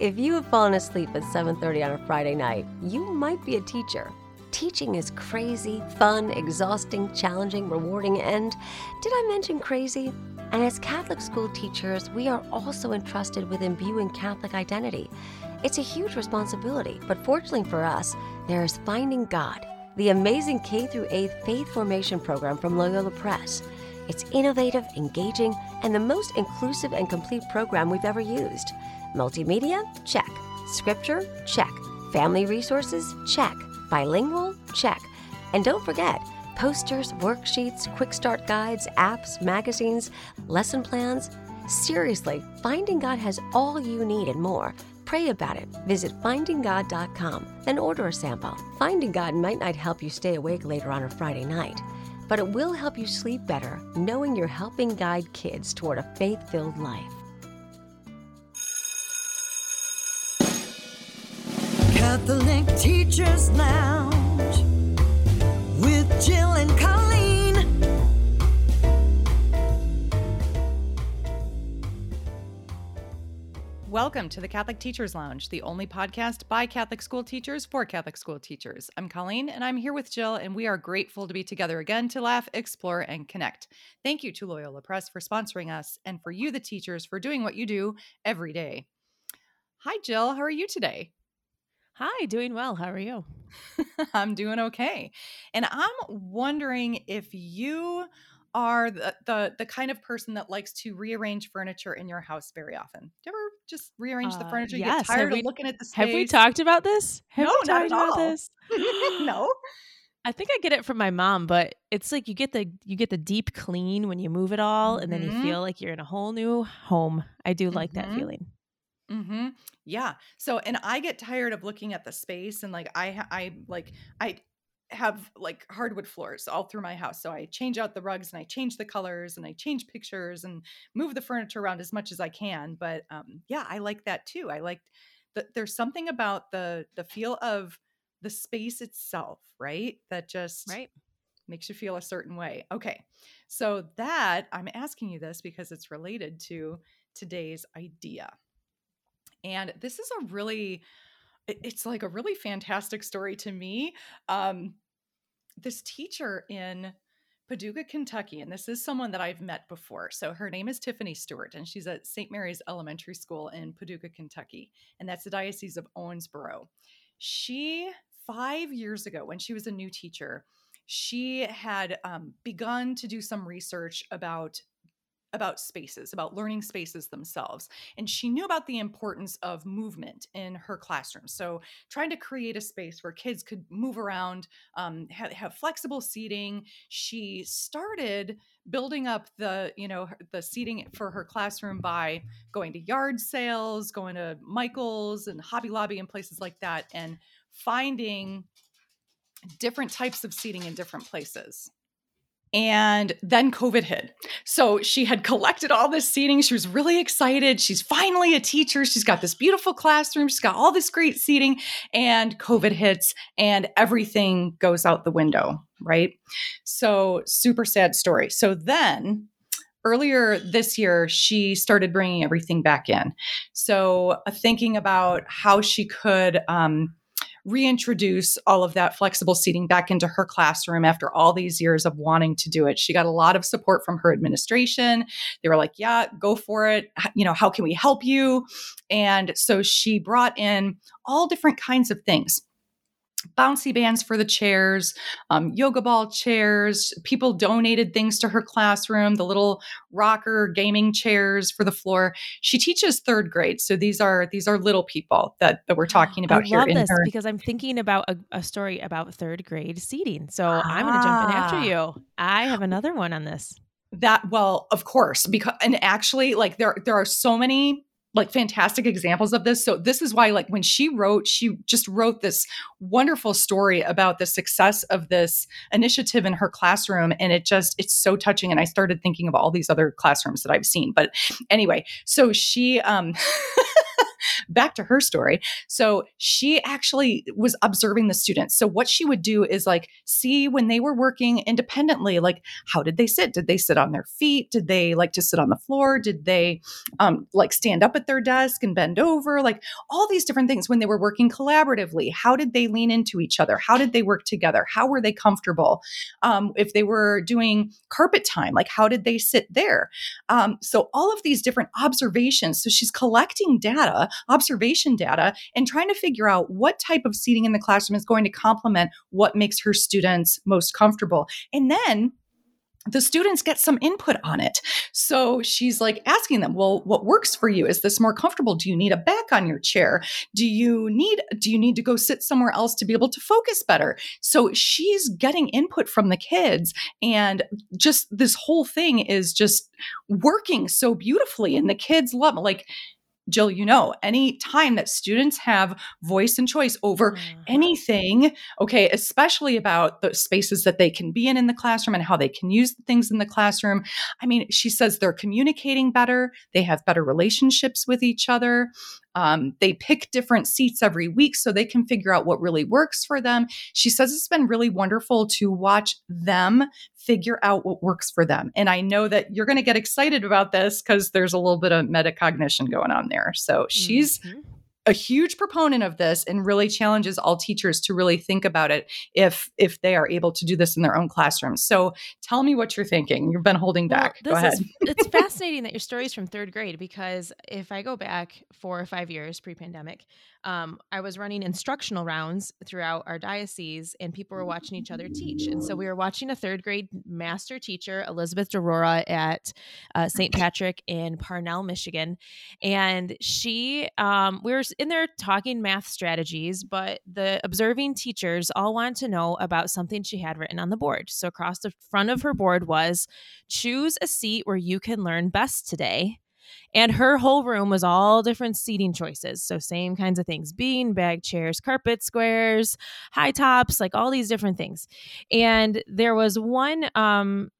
If you have fallen asleep at 7:30 on a Friday night, you might be a teacher. Teaching is crazy, fun, exhausting, challenging, rewarding, and did I mention crazy? And as Catholic school teachers, we are also entrusted with imbuing Catholic identity. It's a huge responsibility, but fortunately for us, there is Finding God, the amazing K through 8th faith formation program from Loyola Press. It's innovative, engaging, and the most inclusive and complete program we've ever used. Multimedia? Check. Scripture? Check. Family resources? Check. Bilingual? Check. And don't forget, posters, worksheets, quick start guides, apps, magazines, lesson plans. Seriously, Finding God has all you need and more. Pray about it. Visit findinggod.com, then order a sample. Finding God might not help you stay awake later on a Friday night, but it will help you sleep better knowing you're helping guide kids toward a faith filled life. Catholic Teachers Lounge with Jill and Colleen. Welcome to the Catholic Teachers Lounge, the only podcast by Catholic school teachers for Catholic school teachers. I'm Colleen and I'm here with Jill, and we are grateful to be together again to laugh, explore, and connect. Thank you to Loyola Press for sponsoring us and for you, the teachers, for doing what you do every day. Hi, Jill. How are you today? Hi, doing well. How are you? I'm doing okay. And I'm wondering if you are the, the the kind of person that likes to rearrange furniture in your house very often. Do you ever just rearrange the Uh, furniture? You yes. get tired Have we- of looking at the space. Have we talked about this? Have No, we not talked at about all. this? no. I think I get it from my mom, but it's like you get the you get the deep clean when you move it all, and then you Mhm. feel like you're in a whole new home. I do like that Mhm. feeling. Mm-hmm. Yeah. So, and I get tired of looking at the space and like I, I like, I have like hardwood floors all through my house. So I change out the rugs and I change the colors and I change pictures and move the furniture around as much as I can. But um, yeah, I like that too. I like that there's something about the, the feel of the space itself, right? That just right. makes you feel a certain way. Okay. So that I'm asking you this because it's related to today's idea. And this is a really it's like a really fantastic story to me. Um this teacher in Paducah, Kentucky, and this is someone that I've met before. So her name is Tiffany Stewart, and she's at St. Mary's Elementary School in Paducah, Kentucky, and that's the Diocese of Owensboro. She, five years ago, when she was a new teacher, she had um, begun to do some research about about spaces about learning spaces themselves and she knew about the importance of movement in her classroom. So trying to create a space where kids could move around um, have, have flexible seating she started building up the you know the seating for her classroom by going to yard sales going to michael's and hobby lobby and places like that and finding different types of seating in different places and then COVID hit. So she had collected all this seating. She was really excited. She's finally a teacher. She's got this beautiful classroom. She's got all this great seating. And COVID hits and everything goes out the window, right? So, super sad story. So then, earlier this year, she started bringing everything back in. So, uh, thinking about how she could, um, reintroduce all of that flexible seating back into her classroom after all these years of wanting to do it. She got a lot of support from her administration. They were like, "Yeah, go for it. You know, how can we help you?" And so she brought in all different kinds of things bouncy bands for the chairs, um, yoga ball chairs. People donated things to her classroom, the little rocker gaming chairs for the floor. She teaches third grade, so these are these are little people that that we're talking about I here love in this her. because I'm thinking about a, a story about third grade seating. So I'm going to jump in Ah. after you. I have another one on this. that well of course because and actually like there there are so many like fantastic examples of this. So this is why like when she wrote she just wrote this wonderful story about the success of this initiative in her classroom and it just it's so touching and i started thinking of all these other classrooms that i've seen. But anyway so she um back to her story. So she actually was observing the students. So what she would do is like see when they were working independently, like how did they sit? Did they sit on their feet? Did they like to sit on the floor? Did they um, like stand up at their desk and bend over? Like all these different things when they were working collaboratively. How did they lean into each other? How did they work together? How were they comfortable? Um, if they were doing carpet time, like how did they sit there? Um, so all of these different observations. So she's collecting data, observation data, and trying to figure out what type of seating in the classroom is going to complement what makes her students most comfortable. And then the students get some input on it. So she's like asking them, "Well, what works for you? Is this more comfortable? Do you need a back on your chair? Do you need do you need to go sit somewhere else to be able to focus better?" So she's getting input from the kids and just this whole thing is just working so beautifully and the kids love like Jill, you know, any time that students have voice and choice over mm-hmm. anything, okay, especially about the spaces that they can be in in the classroom and how they can use the things in the classroom. I mean, she says they're communicating better, they have better relationships with each other. Um, they pick different seats every week so they can figure out what really works for them. She says it's been really wonderful to watch them figure out what works for them. And I know that you're going to get excited about this because there's a little bit of metacognition going on there. So she's mm-hmm a huge proponent of this and really challenges all teachers to really think about it if if they are able to do this in their own classrooms. So tell me what you're thinking. You've been holding back. Well, go ahead. Is, it's fascinating that your story is from third grade because if I go back four or five years pre-pandemic, um, I was running instructional rounds throughout our diocese, and people were watching each other teach. And so we were watching a third grade master teacher, Elizabeth DeRora, at uh, St. Patrick in Parnell, Michigan, and she, um, we were in there talking math strategies, but the observing teachers all wanted to know about something she had written on the board. So across the front of her board was choose a seat where you can learn best today and her whole room was all different seating choices. So, same kinds of things bean bag chairs, carpet squares, high tops, like all these different things. And there was one, um,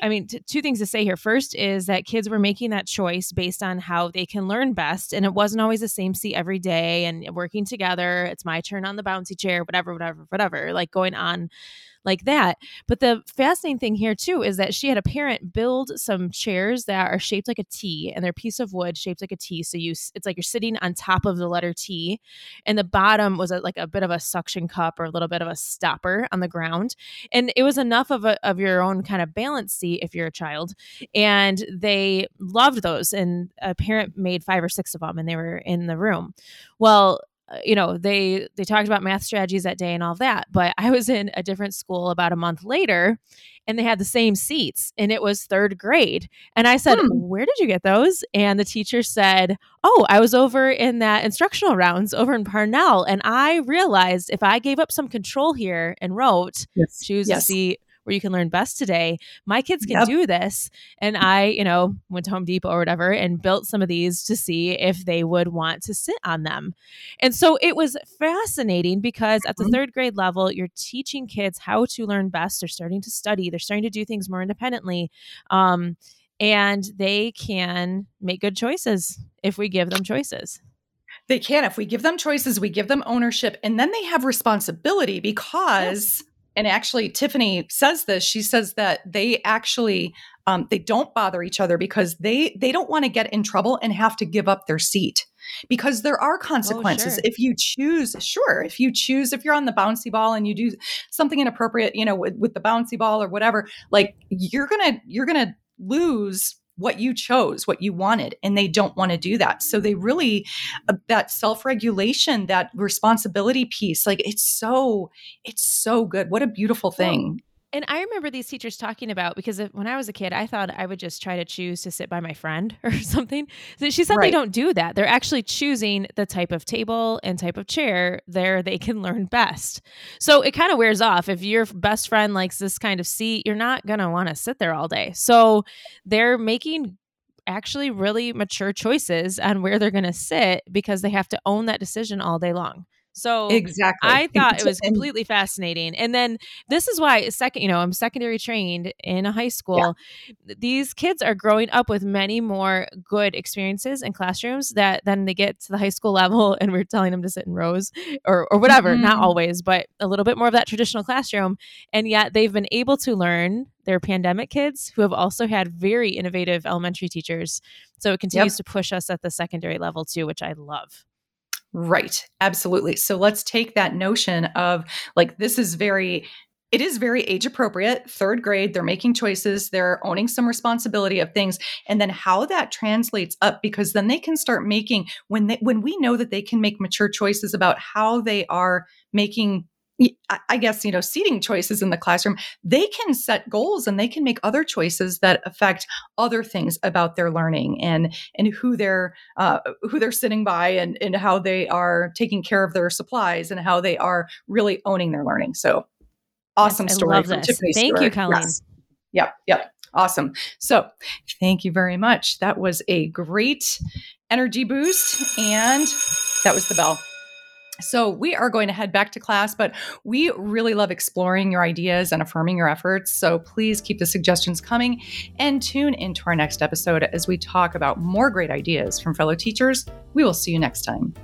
I mean, t- two things to say here. First is that kids were making that choice based on how they can learn best. And it wasn't always the same seat every day and working together. It's my turn on the bouncy chair, whatever, whatever, whatever, like going on like that. But the fascinating thing here too is that she had a parent build some chairs that are shaped like a T and they're a piece of wood shaped like a T. So you it's like you're sitting on top of the letter T and the bottom was a, like a bit of a suction cup or a little bit of a stopper on the ground. And it was enough of a of your own kind of balance seat if you're a child. And they loved those and a parent made five or six of them and they were in the room. Well, you know they they talked about math strategies that day and all that but i was in a different school about a month later and they had the same seats and it was third grade and i said hmm. where did you get those and the teacher said oh i was over in that instructional rounds over in parnell and i realized if i gave up some control here and wrote yes. choose yes. a seat where you can learn best today. My kids can yep. do this. And I, you know, went to Home Depot or whatever and built some of these to see if they would want to sit on them. And so it was fascinating because at the mm-hmm. third grade level, you're teaching kids how to learn best. They're starting to study, they're starting to do things more independently. Um, and they can make good choices if we give them choices. They can. If we give them choices, we give them ownership, and then they have responsibility because yes and actually tiffany says this she says that they actually um, they don't bother each other because they they don't want to get in trouble and have to give up their seat because there are consequences oh, sure. if you choose sure if you choose if you're on the bouncy ball and you do something inappropriate you know with, with the bouncy ball or whatever like you're gonna you're gonna lose what you chose, what you wanted, and they don't want to do that. So they really uh, that self-regulation, that responsibility piece, like it's so it's so good. What a beautiful thing. And I remember these teachers talking about because when I was a kid, I thought I would just try to choose to sit by my friend or something. So she said right. they don't do that. They're actually choosing the type of table and type of chair there they can learn best. So it kind of wears off. If your best friend likes this kind of seat, you're not going to want to sit there all day. So they're making actually really mature choices on where they're going to sit because they have to own that decision all day long. So exactly. I thought it was completely fascinating. And then this is why second, you know, I'm secondary trained in a high school. Yeah. These kids are growing up with many more good experiences in classrooms that then they get to the high school level and we're telling them to sit in rows or or whatever, mm-hmm. not always, but a little bit more of that traditional classroom. And yet they've been able to learn they're pandemic kids who have also had very innovative elementary teachers. So it continues yep. to push us at the secondary level too, which I love. Right. Absolutely. So let's take that notion of like, this is very, it is very age appropriate. Third grade, they're making choices, they're owning some responsibility of things, and then how that translates up because then they can start making when they when we know that they can make mature choices about how they are making I guess, you know, seating choices in the classroom, they can set goals and they can make other choices that affect other things about their learning and and who they're uh, who they're sitting by and and how they are taking care of their supplies and how they are really owning their learning. So awesome yes, story. I love this. Thank you, Colleen. Yes. Yep, yep. Awesome. So thank you very much. That was a great energy boost. And that was the bell. So, we are going to head back to class, but we really love exploring your ideas and affirming your efforts. So, please keep the suggestions coming and tune into our next episode as we talk about more great ideas from fellow teachers. We will see you next time.